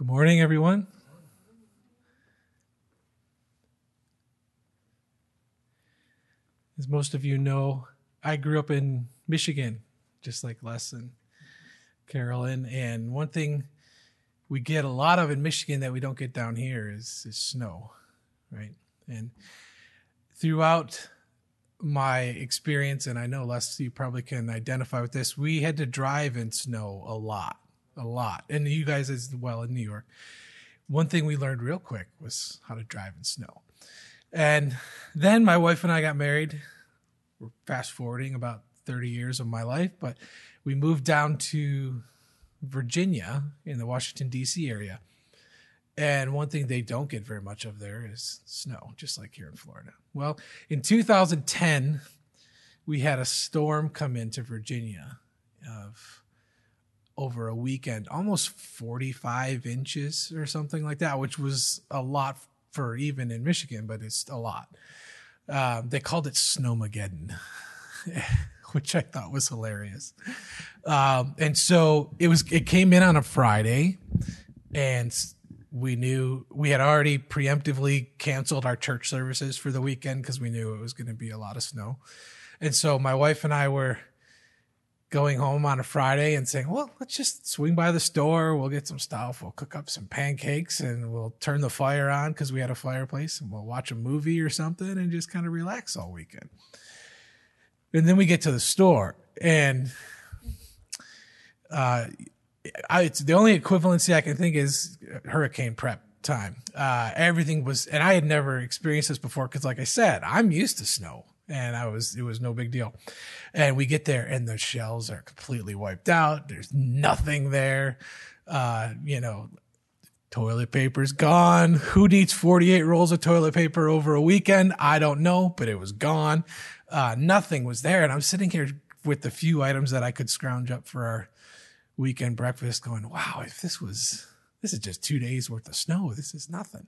Good morning, everyone. As most of you know, I grew up in Michigan, just like Les and Carolyn. And one thing we get a lot of in Michigan that we don't get down here is, is snow, right? And throughout my experience, and I know Les, you probably can identify with this, we had to drive in snow a lot, a lot. And you guys as well in New York. One thing we learned real quick was how to drive in snow. And then my wife and I got married. We're fast forwarding about 30 years of my life, but we moved down to Virginia in the Washington, D.C. area. And one thing they don't get very much of there is snow, just like here in Florida. Well, in 2010, we had a storm come into Virginia of over a weekend, almost 45 inches or something like that, which was a lot for even in Michigan, but it's a lot. Um, they called it Snowmageddon, which I thought was hilarious. Um, and so it was. It came in on a Friday, and we knew we had already preemptively canceled our church services for the weekend because we knew it was going to be a lot of snow. And so my wife and I were going home on a Friday and saying, well, let's just swing by the store. We'll get some stuff. We'll cook up some pancakes and we'll turn the fire on because we had a fireplace and we'll watch a movie or something and just kind of relax all weekend. And then we get to the store and, uh, I, it's the only equivalency I can think is hurricane prep time. Uh, everything was, and I had never experienced this before because, like I said, I'm used to snow and I was it was no big deal. And we get there and the shells are completely wiped out. There's nothing there. Uh, you know, toilet paper's gone. Who needs 48 rolls of toilet paper over a weekend? I don't know, but it was gone. Uh, nothing was there. And I'm sitting here with the few items that I could scrounge up for our weekend breakfast going, wow, if this was, this is just two days worth of snow, this is nothing.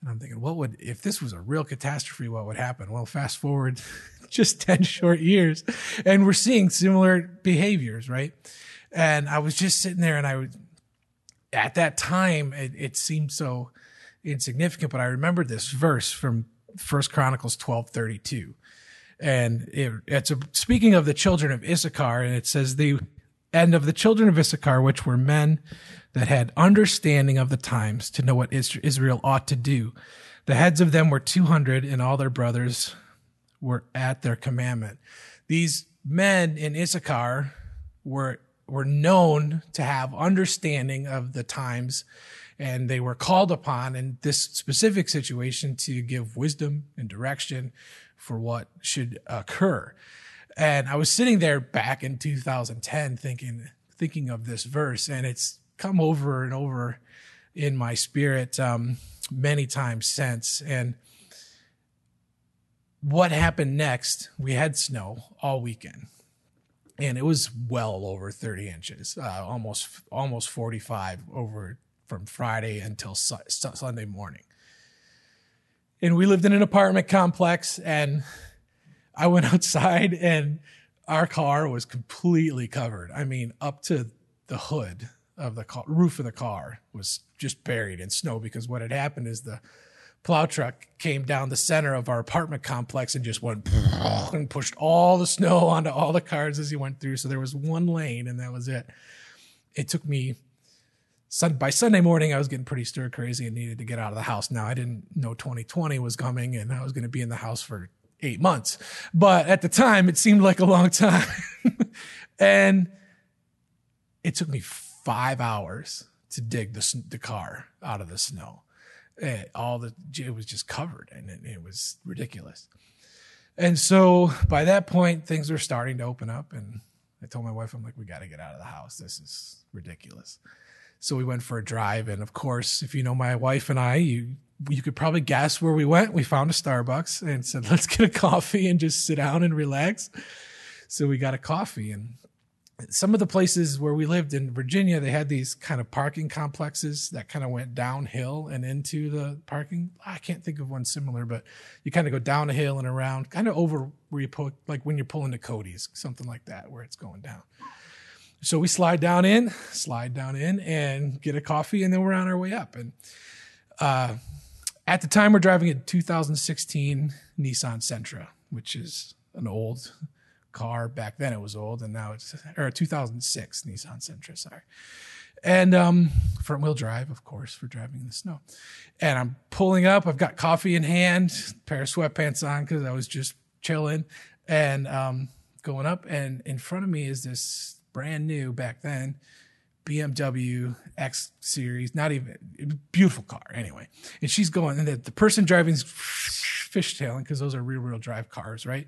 And I'm thinking, what would, if this was a real catastrophe, what would happen? Well, fast forward just 10 short years and we're seeing similar behaviors, right? And I was just sitting there and I was, at that time, it, it seemed so insignificant, but I remembered this verse from First Chronicles 12 32. And it, it's a, speaking of the children of Issachar, and it says, the, and of the children of Issachar, which were men that had understanding of the times to know what Israel ought to do. The heads of them were 200 and all their brothers were at their commandment. These men in Issachar were, were known to have understanding of the times and they were called upon in this specific situation to give wisdom and direction for what should occur. And I was sitting there back in 2010 thinking, thinking of this verse and it's come over and over in my spirit um, many times since. And what happened next? We had snow all weekend, and it was well over 30 inches, uh, almost almost 45 over from Friday until su- Sunday morning. And we lived in an apartment complex, and I went outside, and our car was completely covered. I mean, up to the hood of the car, roof of the car was just buried in snow because what had happened is the plow truck came down the center of our apartment complex and just went and pushed all the snow onto all the cars as he went through. So there was one lane and that was it. It took me by Sunday morning, I was getting pretty stir crazy and needed to get out of the house. Now I didn't know 2020 was coming and I was going to be in the house for eight months, but at the time it seemed like a long time. and it took me five hours to dig the, the car out of the snow. It, all the it was just covered and it, it was ridiculous. And so by that point, things were starting to open up. And I told my wife, I'm like, we got to get out of the house. This is ridiculous. So we went for a drive. And of course, if you know my wife and I, you, you could probably guess where we went. We found a Starbucks and said, let's get a coffee and just sit down and relax. So we got a coffee and some of the places where we lived in Virginia, they had these kind of parking complexes that kind of went downhill and into the parking. I can't think of one similar, but you kind of go down a hill and around, kind of over where you put, like when you're pulling the Cody's, something like that, where it's going down. So we slide down in, slide down in, and get a coffee, and then we're on our way up. And uh, at the time, we're driving a 2016 Nissan Sentra, which is an old car. Back then, it was old, and now it's or a 2006 Nissan Sentra. Sorry, and um, front wheel drive, of course, for driving in the snow. And I'm pulling up. I've got coffee in hand, pair of sweatpants on because I was just chilling, and um, going up. And in front of me is this brand new back then BMW X Series, not even beautiful car anyway. And she's going, and the, the person driving's fishtailing because those are rear wheel drive cars, right?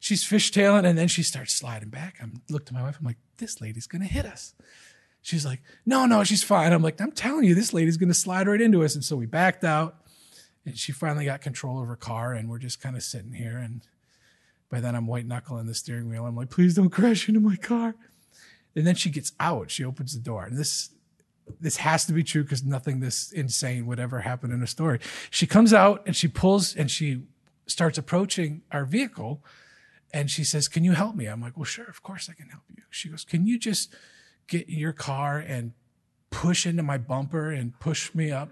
She's fishtailing, and then she starts sliding back. I'm looked to my wife. I'm like, this lady's gonna hit us. She's like, no, no, she's fine. I'm like, I'm telling you, this lady's gonna slide right into us. And so we backed out, and she finally got control of her car, and we're just kind of sitting here. And by then, I'm white knuckling the steering wheel. I'm like, please don't crash into my car. And then she gets out. She opens the door. And this this has to be true because nothing this insane would ever happen in a story. She comes out and she pulls and she starts approaching our vehicle and she says, Can you help me? I'm like, Well, sure, of course I can help you. She goes, Can you just get in your car and push into my bumper and push me up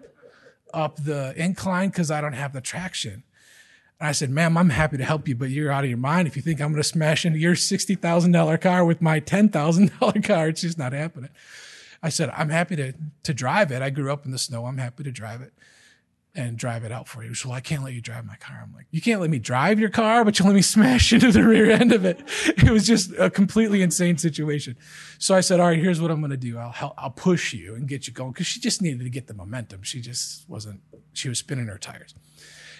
up the incline because I don't have the traction? I said, ma'am, I'm happy to help you, but you're out of your mind if you think I'm going to smash into your $60,000 car with my $10,000 car. It's just not happening. I said, I'm happy to, to drive it. I grew up in the snow. I'm happy to drive it and drive it out for you. So well, I can't let you drive my car. I'm like, you can't let me drive your car, but you let me smash into the rear end of it. It was just a completely insane situation. So I said, all right, here's what I'm going to do. I'll help, I'll push you and get you going. Cause she just needed to get the momentum. She just wasn't, she was spinning her tires.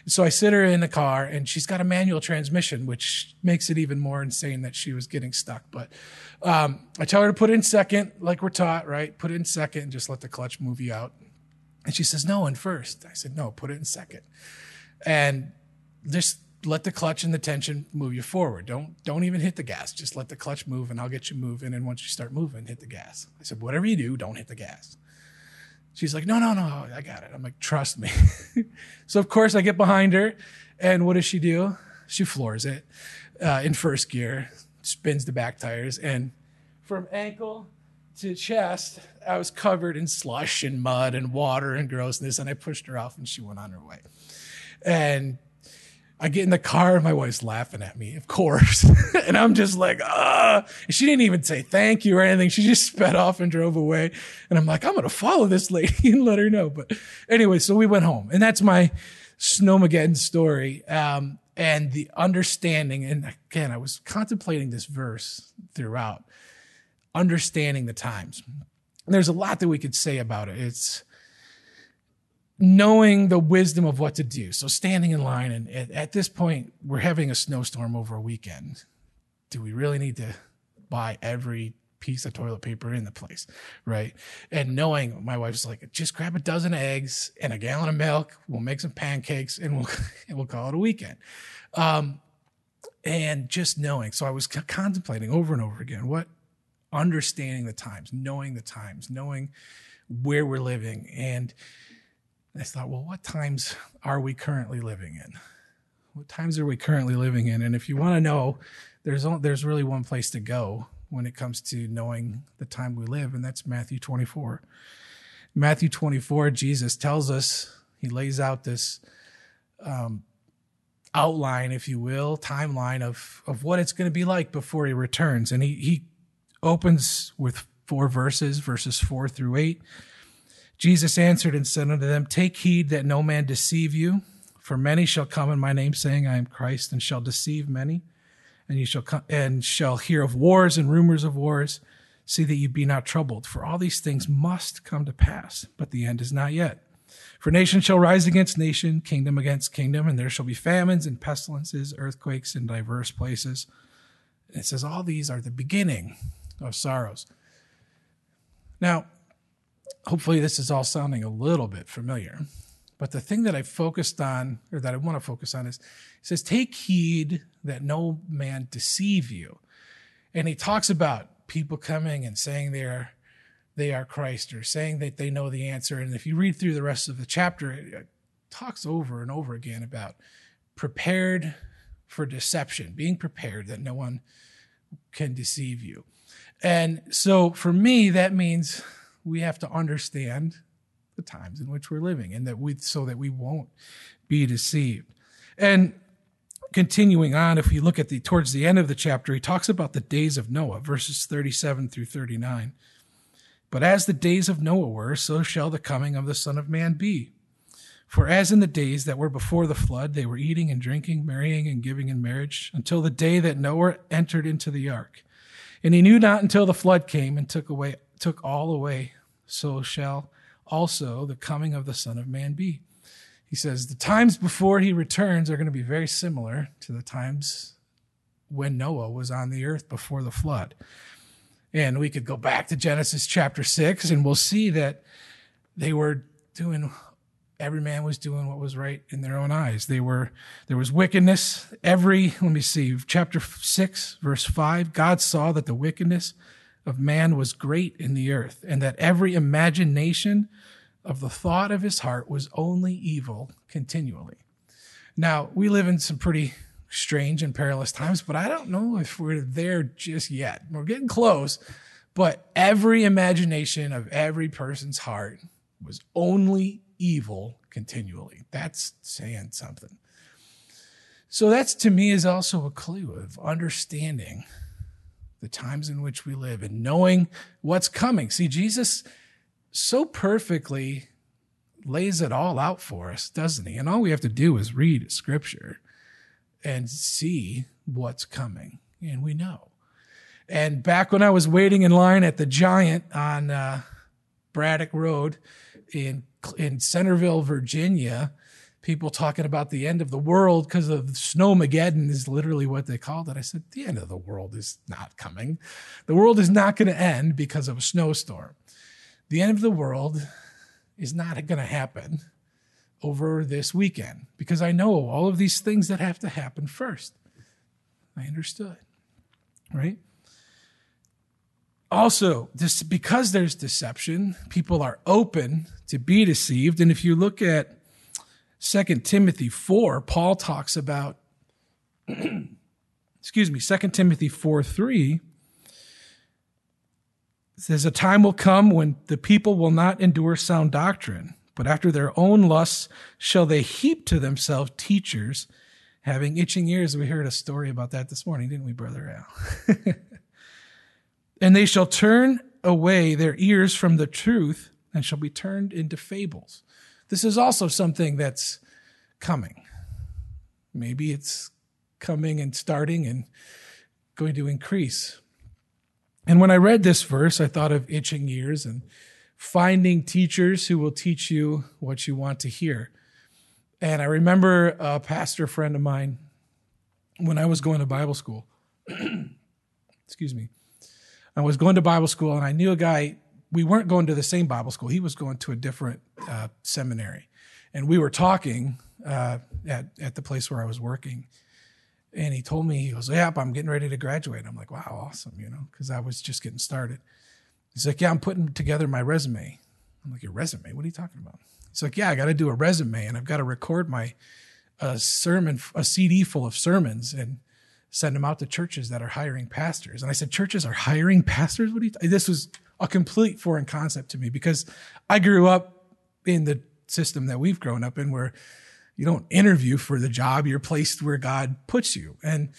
So I sit her in the car and she's got a manual transmission, which makes it even more insane that she was getting stuck. But um, I tell her to put in second, like we're taught, right? Put it in second and just let the clutch move you out. And she says, no, in first. I said, no, put it in second. And just let the clutch and the tension move you forward. Don't don't even hit the gas. Just let the clutch move and I'll get you moving. And once you start moving, hit the gas. I said, whatever you do, don't hit the gas. She's like, no, no, no, I got it. I'm like, trust me. so of course I get behind her, and what does she do? She floors it uh, in first gear, spins the back tires, and from ankle to chest, I was covered in slush and mud and water and grossness, and I pushed her off, and she went on her way. And I get in the car and my wife's laughing at me, of course. and I'm just like, ah. She didn't even say thank you or anything. She just sped off and drove away. And I'm like, I'm going to follow this lady and let her know. But anyway, so we went home. And that's my Snowmageddon story. Um, and the understanding. And again, I was contemplating this verse throughout, understanding the times. There's a lot that we could say about it. It's, knowing the wisdom of what to do. So standing in line, and at, at, this point, we're having a snowstorm over a weekend. Do we really need to buy every piece of toilet paper in the place? Right. And knowing my wife's like, just grab a dozen eggs and a gallon of milk. We'll make some pancakes and we'll, and we'll call it a weekend. Um, and just knowing. So I was c- contemplating over and over again what understanding the times, knowing the times, knowing where we're living and, I thought, well, what times are we currently living in? What times are we currently living in? And if you want to know, there's only, there's really one place to go when it comes to knowing the time we live, and that's Matthew 24. Matthew 24, Jesus tells us, he lays out this um, outline, if you will, timeline of, of what it's going to be like before he returns. And he, he opens with four verses, verses four through eight. Jesus answered and said unto them, Take heed that no man deceive you, for many shall come in my name, saying, I am Christ, and shall deceive many. And you shall come and shall hear of wars and rumors of wars. See that you be not troubled, for all these things must come to pass, but the end is not yet. For nation shall rise against nation, kingdom against kingdom, and there shall be famines and pestilences, earthquakes in diverse places. And it says all these are the beginning of sorrows. Now, hopefully this is all sounding a little bit familiar. But the thing that I focused on, or that I want to focus on, is it says, Take heed that no man deceive you. And he talks about people coming and saying they are they are Christ or saying that they know the answer. And if you read through the rest of the chapter, it talks over and over again about prepared for deception, being prepared that no one can deceive you. And so for me, that means we have to understand the times in which we're living and that we, so that we won't be deceived. And continuing on, if we look at the, towards the end of the chapter, he talks about the days of Noah, verses 37 through 39. But as the days of Noah were, so shall the coming of the Son of Man be. For as in the days that were before the flood, they were eating and drinking, marrying and giving in marriage, until the day that Noah entered into the ark. And he knew not until the flood came and took away, took all away. So shall also the coming of the Son of Man be. He says the times before he returns are going to be very similar to the times when Noah was on the earth before the flood. And we could go back to Genesis chapter six and we'll see that they were doing every man was doing what was right in their own eyes. They were, there was wickedness. Every, let me see, chapter six, verse five, God saw that the wickedness of man was great in the earth and that every imagination of the thought of his heart was only evil continually. Now, we live in some pretty strange and perilous times, but I don't know if we're there just yet. We're getting close, but every imagination of every person's heart was only evil continually. That's saying something. So that's to me is also a clue of understanding the times in which we live and knowing what's coming. See, Jesus so perfectly lays it all out for us, doesn't he? And all we have to do is read scripture and see what's coming, and we know. And back when I was waiting in line at the Giant on uh, Braddock Road in in Centreville, Virginia, people talking about the end of the world because of snowmageddon is literally what they called it. I said, the end of the world is not coming. The world is not going to end because of a snowstorm. The end of the world is not going to happen over this weekend because I know all of these things that have to happen first. I understood, right? Also, this because there's deception, people are open to be deceived. And if you look at 2 Timothy 4, Paul talks about, excuse me, Second Timothy 4 3 says, A time will come when the people will not endure sound doctrine, but after their own lusts shall they heap to themselves teachers having itching ears. We heard a story about that this morning, didn't we, Brother Al? and they shall turn away their ears from the truth and shall be turned into fables. This is also something that's coming. Maybe it's coming and starting and going to increase. And when I read this verse, I thought of itching ears and finding teachers who will teach you what you want to hear. And I remember a pastor friend of mine when I was going to Bible school. Excuse me. I was going to Bible school and I knew a guy we weren't going to the same Bible school. He was going to a different uh, seminary, and we were talking uh, at at the place where I was working. And he told me he goes, "Yep, I'm getting ready to graduate." I'm like, "Wow, awesome!" You know, because I was just getting started. He's like, "Yeah, I'm putting together my resume." I'm like, "Your resume? What are you talking about?" He's like, "Yeah, I got to do a resume, and I've got to record my a sermon, a CD full of sermons, and." send them out to churches that are hiring pastors. And I said, churches are hiring pastors? What do you, this was a complete foreign concept to me because I grew up in the system that we've grown up in where you don't interview for the job, you're placed where God puts you. And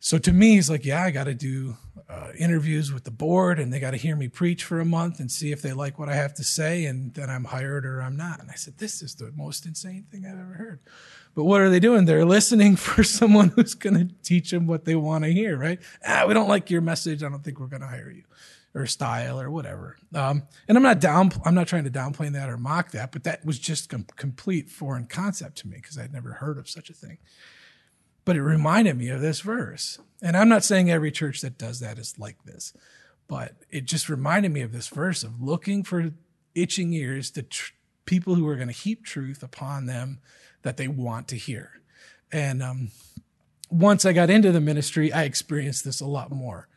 so to me, he's like, yeah, I got to do uh, interviews with the board and they got to hear me preach for a month and see if they like what I have to say. And then I'm hired or I'm not. And I said, this is the most insane thing I've ever heard. But what are they doing? They're listening for someone who's going to teach them what they want to hear, right? Ah, we don't like your message. I don't think we're going to hire you or style or whatever. Um, and I'm not down, I'm not trying to downplay that or mock that, but that was just a complete foreign concept to me because I'd never heard of such a thing. But it reminded me of this verse. And I'm not saying every church that does that is like this, but it just reminded me of this verse of looking for itching ears to tr- people who are going to heap truth upon them that they want to hear. And um, once I got into the ministry, I experienced this a lot more,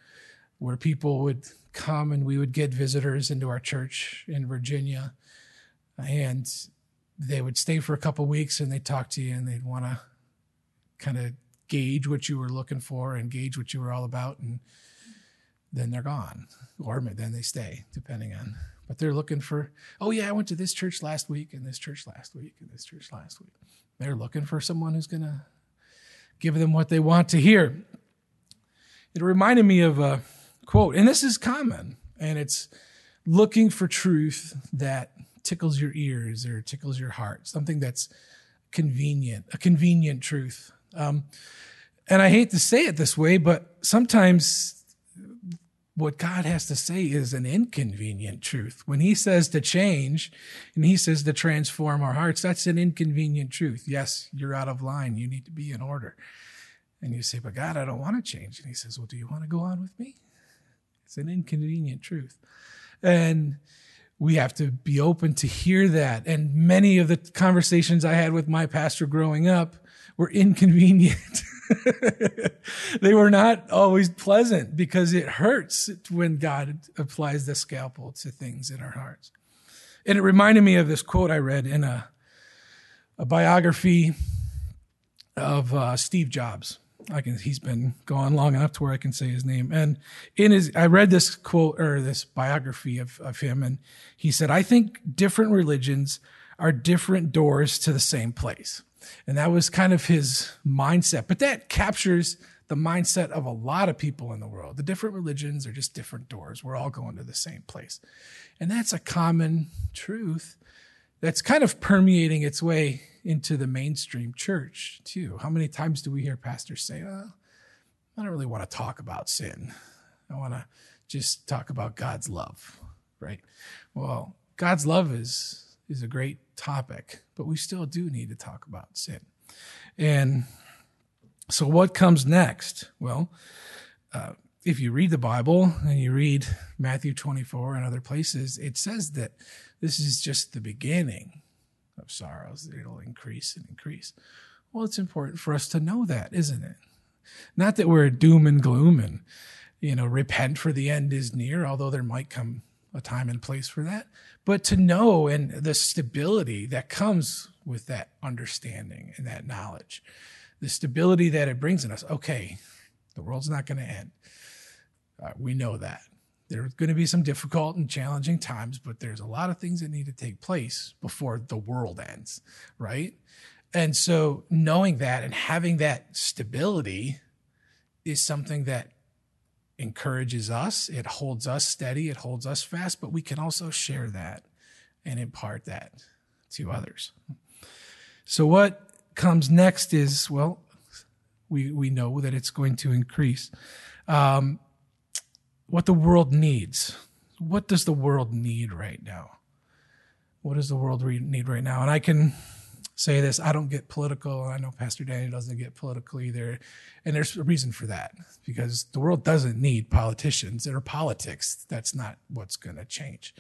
where people would come and we would get visitors into our church in Virginia. And they would stay for a couple weeks and they'd talk to you and they'd want to kind of gauge what you were looking for and gauge what you were all about. And then they're gone, or then they stay, depending on. But they're looking for, oh yeah, I went to this church last week, and this church last week, and this church last week. They're looking for someone who's going to give them what they want to hear. It reminded me of a quote, and this is common, and it's looking for truth that tickles your ears or tickles your heart, something that's convenient, a convenient truth. Um, and I hate to say it this way, but sometimes what God has to say is an inconvenient truth. When He says to change and He says to transform our hearts, that's an inconvenient truth. Yes, you're out of line. You need to be in order. And you say, But God, I don't want to change. And He says, Well, do you want to go on with me? It's an inconvenient truth. And we have to be open to hear that. And many of the conversations I had with my pastor growing up were inconvenient. they were not always pleasant because it hurts when God applies the scalpel to things in our hearts. And it reminded me of this quote I read in a, a biography of uh, Steve Jobs. I can, he's been gone long enough to where I can say his name. And in his, I read this quote or this biography of, of him, and he said, I think different religions are different doors to the same place. And that was kind of his mindset. But that captures the mindset of a lot of people in the world. The different religions are just different doors. We're all going to the same place. And that's a common truth that's kind of permeating its way into the mainstream church, too. How many times do we hear pastors say, oh, I don't really want to talk about sin. I want to just talk about God's love, right? Well, God's love is is a great topic, but we still do need to talk about sin. And so, what comes next? Well, uh, if you read the Bible and you read Matthew 24 and other places, it says that this is just the beginning of sorrows. It'll increase and increase. Well, it's important for us to know that, isn't it? Not that we're doom and gloom and, you know, repent for the end is near, although there might come a time and place for that, but to know and the stability that comes with that understanding and that knowledge, the stability that it brings in us. Okay, the world's not going to end. Uh, we know that. There's going to be some difficult and challenging times, but there's a lot of things that need to take place before the world ends, right? And so knowing that and having that stability is something that encourages us, it holds us steady, it holds us fast, but we can also share that and impart that to others. So, what comes next is well, we, we know that it's going to increase. Um, what the world needs. What does the world need right now? What does the world need right now? And I can say this. I don't get political. I know Pastor Danny doesn't get political either. And there's a reason for that because the world doesn't need politicians or politics. That's not what's going to change.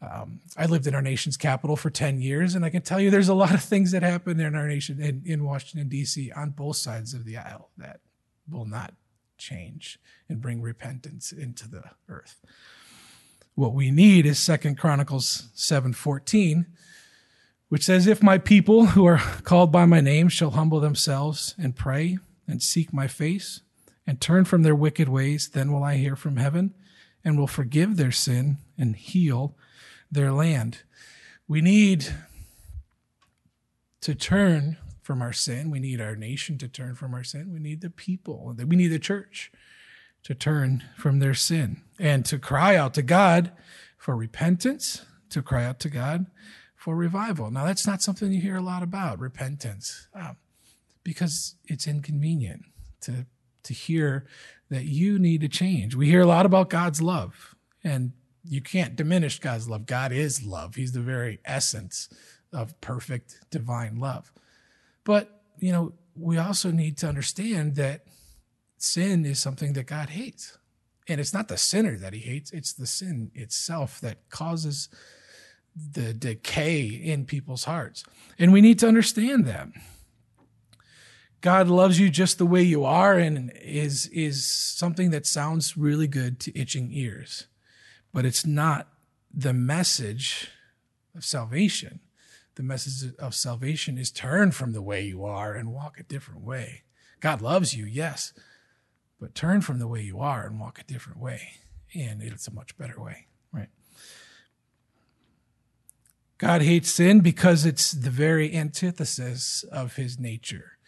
Um, I lived in our nation's capital for 10 years, and I can tell you there's a lot of things that happen there in our nation, in, in Washington, D.C., on both sides of the aisle that will not change and bring repentance into the earth. What we need is Second Chronicles 7:14 which says, If my people who are called by my name shall humble themselves and pray and seek my face and turn from their wicked ways, then will I hear from heaven and will forgive their sin and heal their land. We need to turn from our sin. We need our nation to turn from our sin. We need the people, we need the church to turn from their sin and to cry out to God for repentance, to cry out to God for revival. Now, that's not something you hear a lot about, repentance, um, because it's inconvenient to, to hear that you need to change. We hear a lot about God's love, and you can't diminish God's love. God is love, He's the very essence of perfect divine love. But, you know, we also need to understand that sin is something that God hates. And it's not the sinner that he hates, it's the sin itself that causes the decay in people's hearts. And we need to understand that. God loves you just the way you are and is is something that sounds really good to itching ears. But it's not the message of salvation. The message of salvation is turn from the way you are and walk a different way. God loves you, yes, but turn from the way you are and walk a different way. And it's a much better way, right? God hates sin because it's the very antithesis of his nature.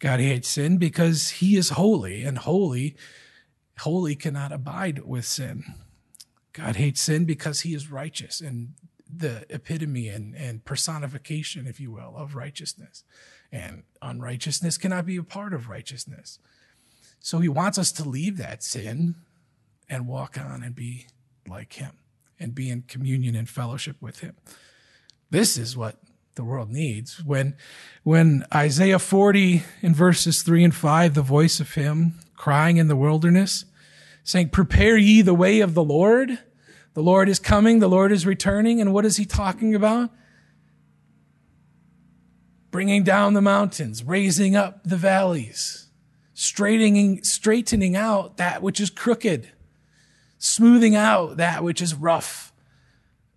God hates sin because he is holy and holy, holy cannot abide with sin. God hates sin because he is righteous and the epitome and, and personification, if you will, of righteousness. And unrighteousness cannot be a part of righteousness. So he wants us to leave that sin and walk on and be like him and be in communion and fellowship with him. This is what the world needs. When, when Isaiah 40 in verses three and five, the voice of him crying in the wilderness, saying, prepare ye the way of the Lord. The Lord is coming. The Lord is returning. And what is he talking about? Bringing down the mountains, raising up the valleys, straightening, straightening out that which is crooked, smoothing out that which is rough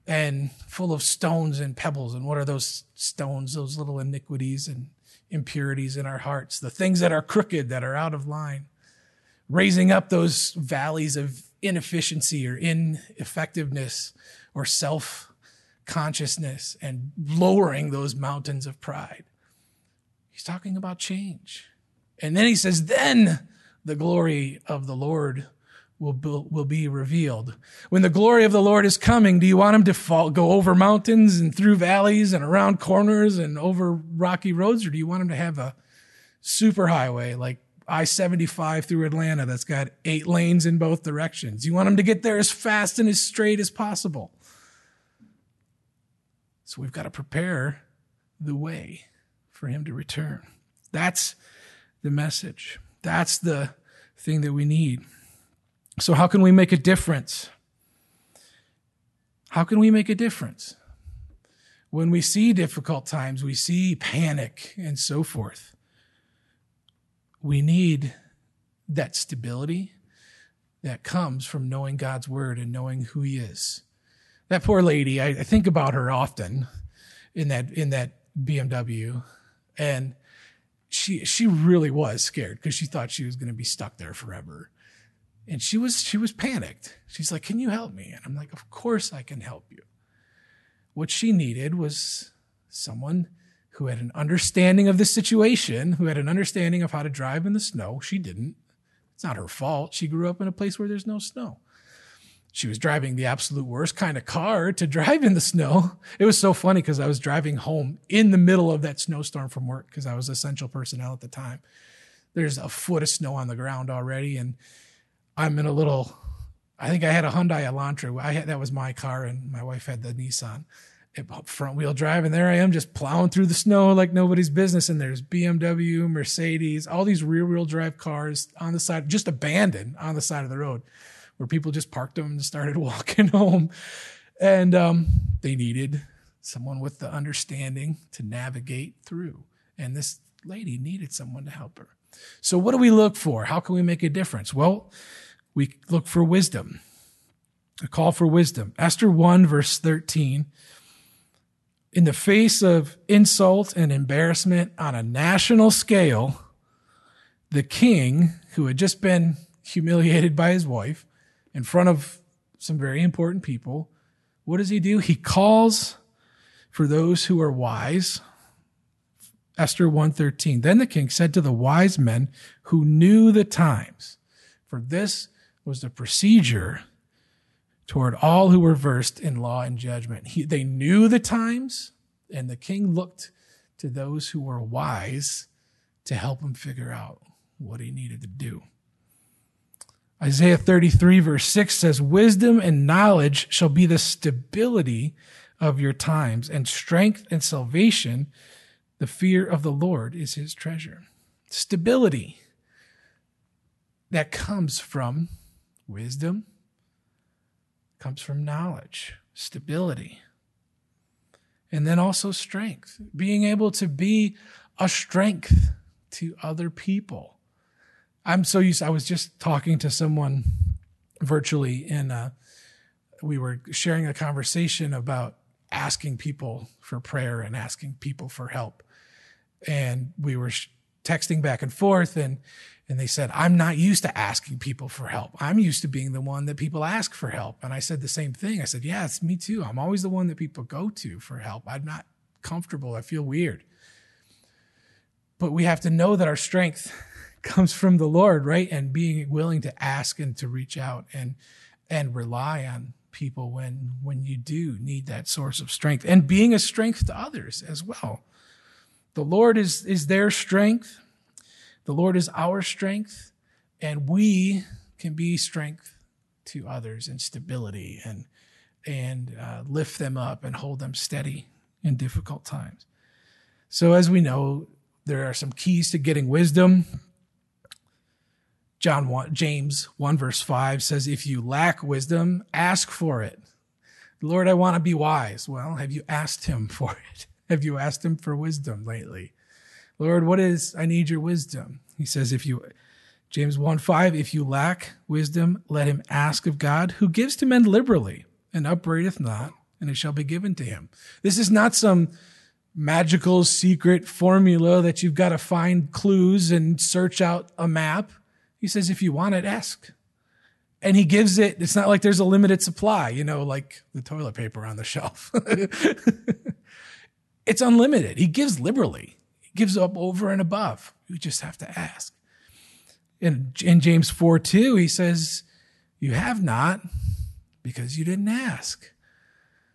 and full of stones and pebbles. And what are those stones? Those little iniquities and impurities in our hearts, the things that are crooked, that are out of line. Raising up those valleys of inefficiency or ineffectiveness or self consciousness and lowering those mountains of pride. He's talking about change. And then he says, then the glory of the Lord will be, will be revealed. When the glory of the Lord is coming, do you want him to fall, go over mountains and through valleys and around corners and over rocky roads? Or do you want him to have a super highway like I 75 through Atlanta that's got eight lanes in both directions? You want him to get there as fast and as straight as possible. So we've got to prepare the way for him to return. That's the message. That's the thing that we need. So, how can we make a difference? How can we make a difference? When we see difficult times, we see panic and so forth. We need that stability that comes from knowing God's word and knowing who he is. That poor lady, I, think about her often in that in that BMW and she she really was scared because she thought she was going to be stuck there forever. And she was she was panicked. She's like can you help me? And i'm like of course i can help you. What she needed was someone who had an understanding of the situation who had an understanding of how to drive in the snow she didn't it's not her fault she grew up in a place where there's no snow she was driving the absolute worst kind of car to drive in the snow. It was so funny because I was driving home in the middle of that snowstorm from work because I was essential personnel at the time. There's a foot of snow on the ground already, and I'm in a little. I think I had a Hyundai Elantra. I had that was my car, and my wife had the Nissan front wheel drive, and there I am just plowing through the snow like nobody's business. And there's BMW, Mercedes, all these rear wheel drive cars on the side, just abandoned on the side of the road, where people just parked them and started walking home. And um, they needed someone with the understanding to navigate through. And this lady needed someone to help her. So, what do we look for? How can we make a difference? Well, we look for wisdom, a call for wisdom. Esther 1, verse 13. In the face of insult and embarrassment on a national scale, the king, who had just been humiliated by his wife in front of some very important people, what does he do? He calls for those who are wise. Esther 113. Then the king said to the wise men who knew the times, for this was the procedure toward all who were versed in law and judgment. He, they knew the times, and the king looked to those who were wise to help him figure out what he needed to do. Isaiah 33, verse 6 says, Wisdom and knowledge shall be the stability of your times, and strength and salvation, the fear of the Lord is his treasure. Stability that comes from Wisdom comes from knowledge, stability, and then also strength, being able to be a strength to other people. I'm so used, I was just talking to someone virtually, and uh, we were sharing a conversation about asking people for prayer and asking people for help. And we were texting back and forth and and they said, I'm not used to asking people for help. I'm used to being the one that people ask for help. And I said the same thing. I said, Yeah, it's me too. I'm always the one that people go to for help. I'm not comfortable. I feel weird. But we have to know that our strength comes from the Lord, right? And being willing to ask and to reach out and and rely on people when when you do need that source of strength and being a strength to others as well. The Lord is is their strength the Lord is our strength, and we can be strength to others and stability and and uh, lift them up and hold them steady in difficult times. So, as we know, there are some keys to getting wisdom. John 1, James 1 verse 5 says, If you lack wisdom, ask for it. Lord, I want to be wise. Well, have you asked him for it? Have you asked him for wisdom lately? Lord, what is, I need your wisdom. He says, if you, James 1 5, if you lack wisdom, let him ask of God, who gives to men liberally and upbraideth not, and it shall be given to him. This is not some magical secret formula that you've got to find clues and search out a map. He says, if you want it, ask. And he gives it, it's not like there's a limited supply, you know, like the toilet paper on the shelf. it's unlimited. He gives liberally gives up over and above. You just have to ask. In, in James 4 2, he says, You have not because you didn't ask.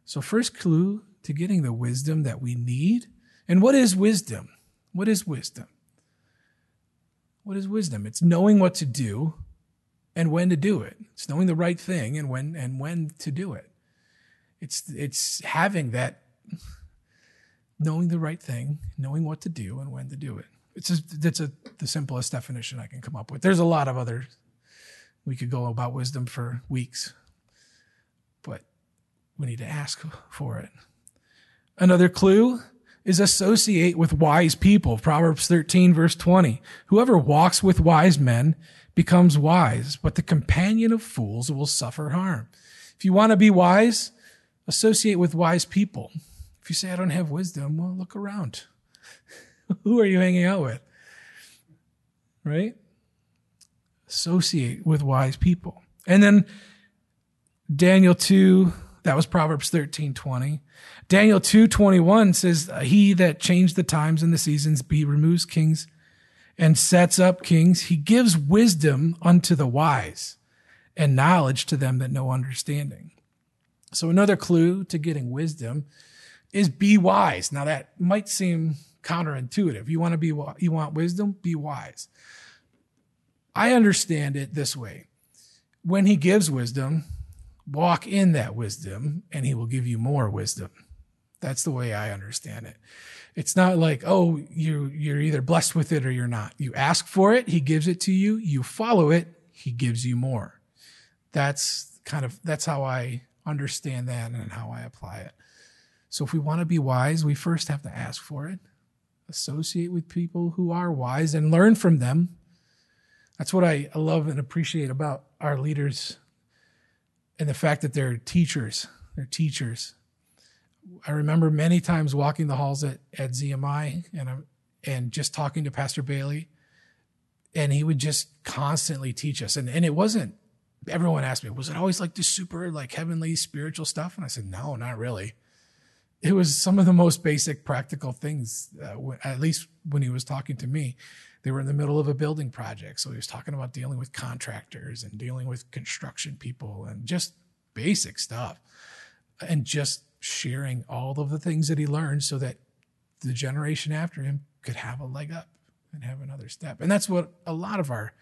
So, first clue to getting the wisdom that we need. And what is wisdom? What is wisdom? What is wisdom? It's knowing what to do and when to do it. It's knowing the right thing and when and when to do it. It's it's having that knowing the right thing, knowing what to do and when to do it. It's just, that's a, the simplest definition I can come up with. There's a lot of other, we could go about wisdom for weeks, but we need to ask for it. Another clue is associate with wise people. Proverbs 13 verse 20. Whoever walks with wise men becomes wise, but the companion of fools will suffer harm. If you want to be wise, associate with wise people. If you say, I don't have wisdom, well, look around. Who are you hanging out with? Right? Associate with wise people. And then Daniel 2, that was Proverbs 13 20. Daniel 2 21 says, uh, He that changed the times and the seasons, he removes kings and sets up kings. He gives wisdom unto the wise and knowledge to them that know understanding. So, another clue to getting wisdom is be wise. Now that might seem counterintuitive. You want to be you want wisdom, be wise. I understand it this way. When he gives wisdom, walk in that wisdom and he will give you more wisdom. That's the way I understand it. It's not like, oh, you you're either blessed with it or you're not. You ask for it, he gives it to you, you follow it, he gives you more. That's kind of that's how I understand that and how I apply it. So if we want to be wise, we first have to ask for it, associate with people who are wise and learn from them. That's what I love and appreciate about our leaders and the fact that they're teachers. They're teachers. I remember many times walking the halls at, at ZMI and, and just talking to Pastor Bailey, and he would just constantly teach us. And, and it wasn't, everyone asked me, was it always like this super like heavenly spiritual stuff? And I said, no, not really it was some of the most basic practical things, uh, at least when he was talking to me. They were in the middle of a building project. So he was talking about dealing with contractors and dealing with construction people and just basic stuff and just sharing all of the things that he learned so that the generation after him could have a leg up and have another step. And that's what a lot of our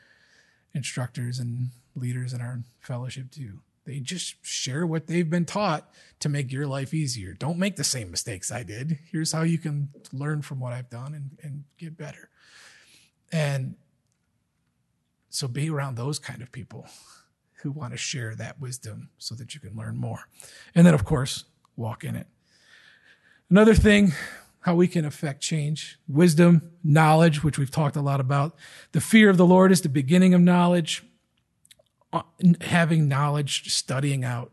instructors and leaders in our fellowship do. They just share what they've been taught to make your life easier. Don't make the same mistakes I did. Here's how you can learn from what I've done and, and get better. And so be around those kind of people who want to share that wisdom so that you can learn more. And then, of course, walk in it. Another thing, how we can affect change wisdom, knowledge, which we've talked a lot about. The fear of the Lord is the beginning of knowledge. Uh, having knowledge, studying out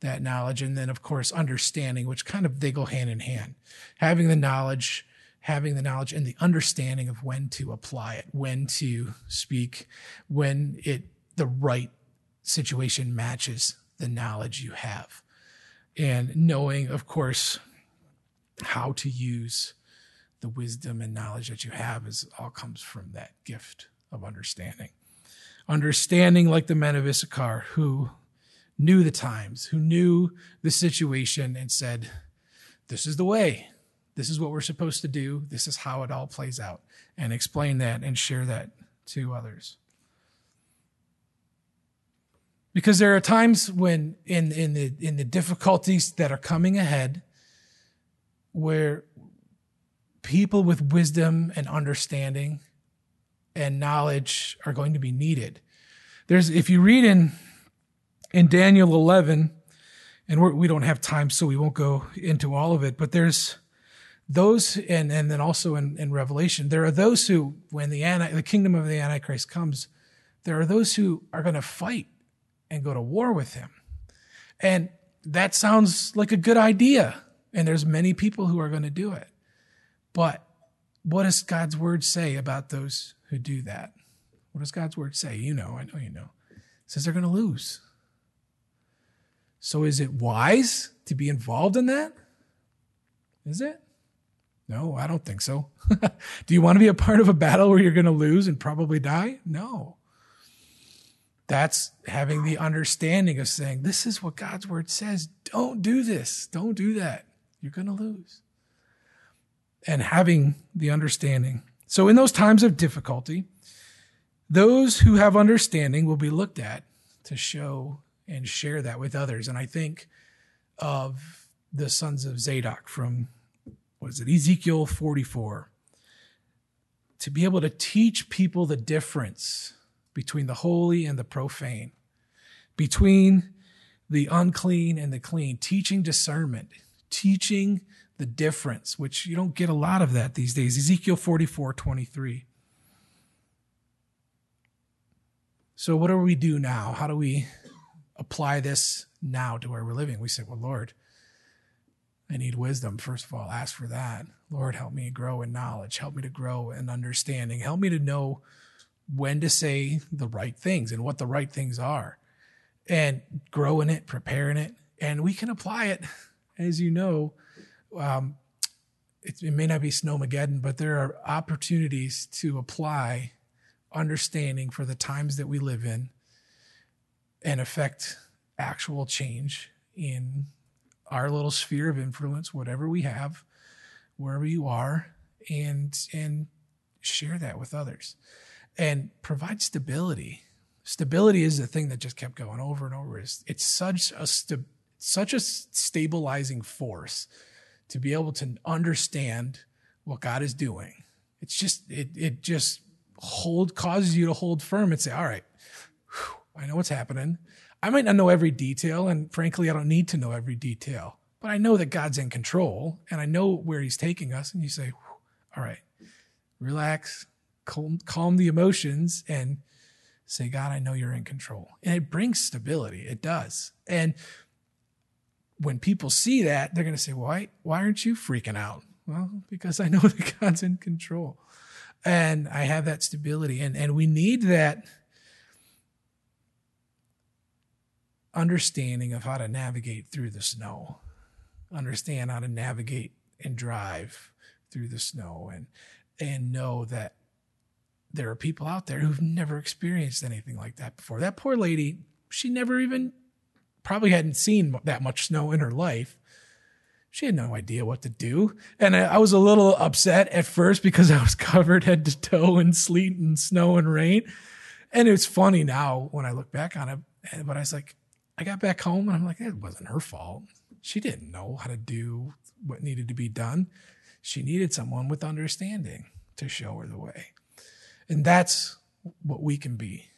that knowledge, and then of course understanding, which kind of they go hand in hand. Having the knowledge, having the knowledge and the understanding of when to apply it, when to speak, when it the right situation matches the knowledge you have. And knowing, of course, how to use the wisdom and knowledge that you have is all comes from that gift of understanding. Understanding like the men of Issachar who knew the times, who knew the situation and said, This is the way. This is what we're supposed to do. This is how it all plays out. And explain that and share that to others. Because there are times when in, in the in the difficulties that are coming ahead where people with wisdom and understanding and knowledge are going to be needed. There's if you read in in Daniel 11, and we're, we do not have time, so we won't go into all of it, but there's those, and, and then also in, in Revelation, there are those who, when the, anti, the kingdom of the Antichrist comes, there are those who are going to fight and go to war with him. And that sounds like a good idea. And there's many people who are going to do it. But what does God's word say about those who do that? What does God's word say? You know, I know you know. It says they're going to lose. So is it wise to be involved in that? Is it? No, I don't think so. Do you want to be a part of a battle where you're going to lose and probably die? No. That's having the understanding of saying, this is what God's word says. Don't do this. Don't do that. You're going to lose. And having the understanding. So, in those times of difficulty, those who have understanding will be looked at to show and share that with others. And I think of the sons of Zadok from, what is it, Ezekiel 44. To be able to teach people the difference between the holy and the profane, between the unclean and the clean, teaching discernment, teaching the difference, which you don't get a lot of that these days. Ezekiel 44 23. So, what do we do now? How do we apply this now to where we're living. We say, Well, Lord, I need wisdom. First of all, ask for that. Lord, help me grow in knowledge. Help me to grow in understanding. Help me to know when to say the right things and what the right things are and grow in it, prepare in it. And we can apply it, as you know. Um, it, it may not be snowmageddon, but there are opportunities to apply understanding for the times that we live in and affect actual change in our little sphere of influence, whatever we have, wherever you are, and and share that with others and provide stability. Stability is the thing that just kept going over and over. It's, it's such a st- such a stabilizing force to be able to understand what God is doing. It's just it it just hold causes you to hold firm and say, all right, I know what's happening. I might not know every detail, and frankly, I don't need to know every detail, but I know that God's in control and I know where He's taking us. And you say, all right, relax, calm, calm the emotions, and say, God, I know you're in control. And it brings stability. It does. And when people see that, they're going to say, why, why aren't you freaking out? Well, because I know that God's in control and I have that stability. And, and we need that understanding of how to navigate through the snow, understand how to navigate and drive through the snow and and know that there are people out there who've never experienced anything like that before. That poor lady, she never even probably hadn't seen that much snow in her life. She had no idea what to do. And I, I was a little upset at first because I was covered head to toe in sleet and snow and rain. And it's funny now when I look back on it. Eh, but I was like, I got back home and I'm like, it wasn't her fault. She didn't know how to do what needed to be done. She needed someone with understanding to show her the way. And that's what we can be.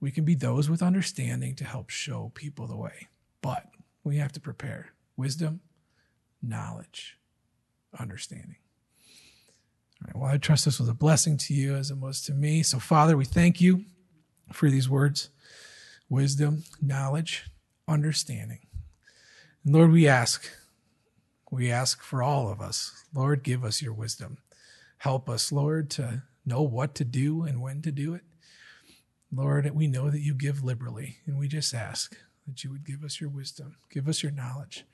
We can be those with understanding to help show people the way. But we have to prepare wisdom, knowledge, understanding. All right. Well, I trust this was a blessing to you as it was to me. So, Father, we thank you for these words wisdom, knowledge, understanding. And Lord, we ask, We ask for all of us. Lord, give us your wisdom. Help us, Lord, to know what to do and when to do it. Lord, we know that you give liberally, and we just ask that you would give us your wisdom, give us your knowledge,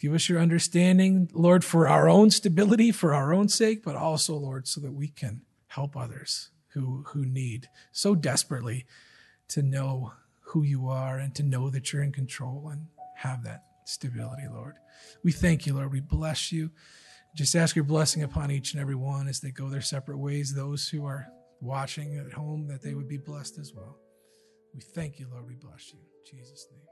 give us your understanding, Lord, for our own stability, for our own sake, but also, Lord, so that we can help others who, who need so desperately to know who you are and to know that you're in control and have that stability, Lord. We thank you, Lord. We bless you. Just ask your blessing upon each and every one as they go their separate ways. Those who are watching at home, that they would be mm-hmm. blessed as well. We thank you, Lord. We bless you. In Jesus' name.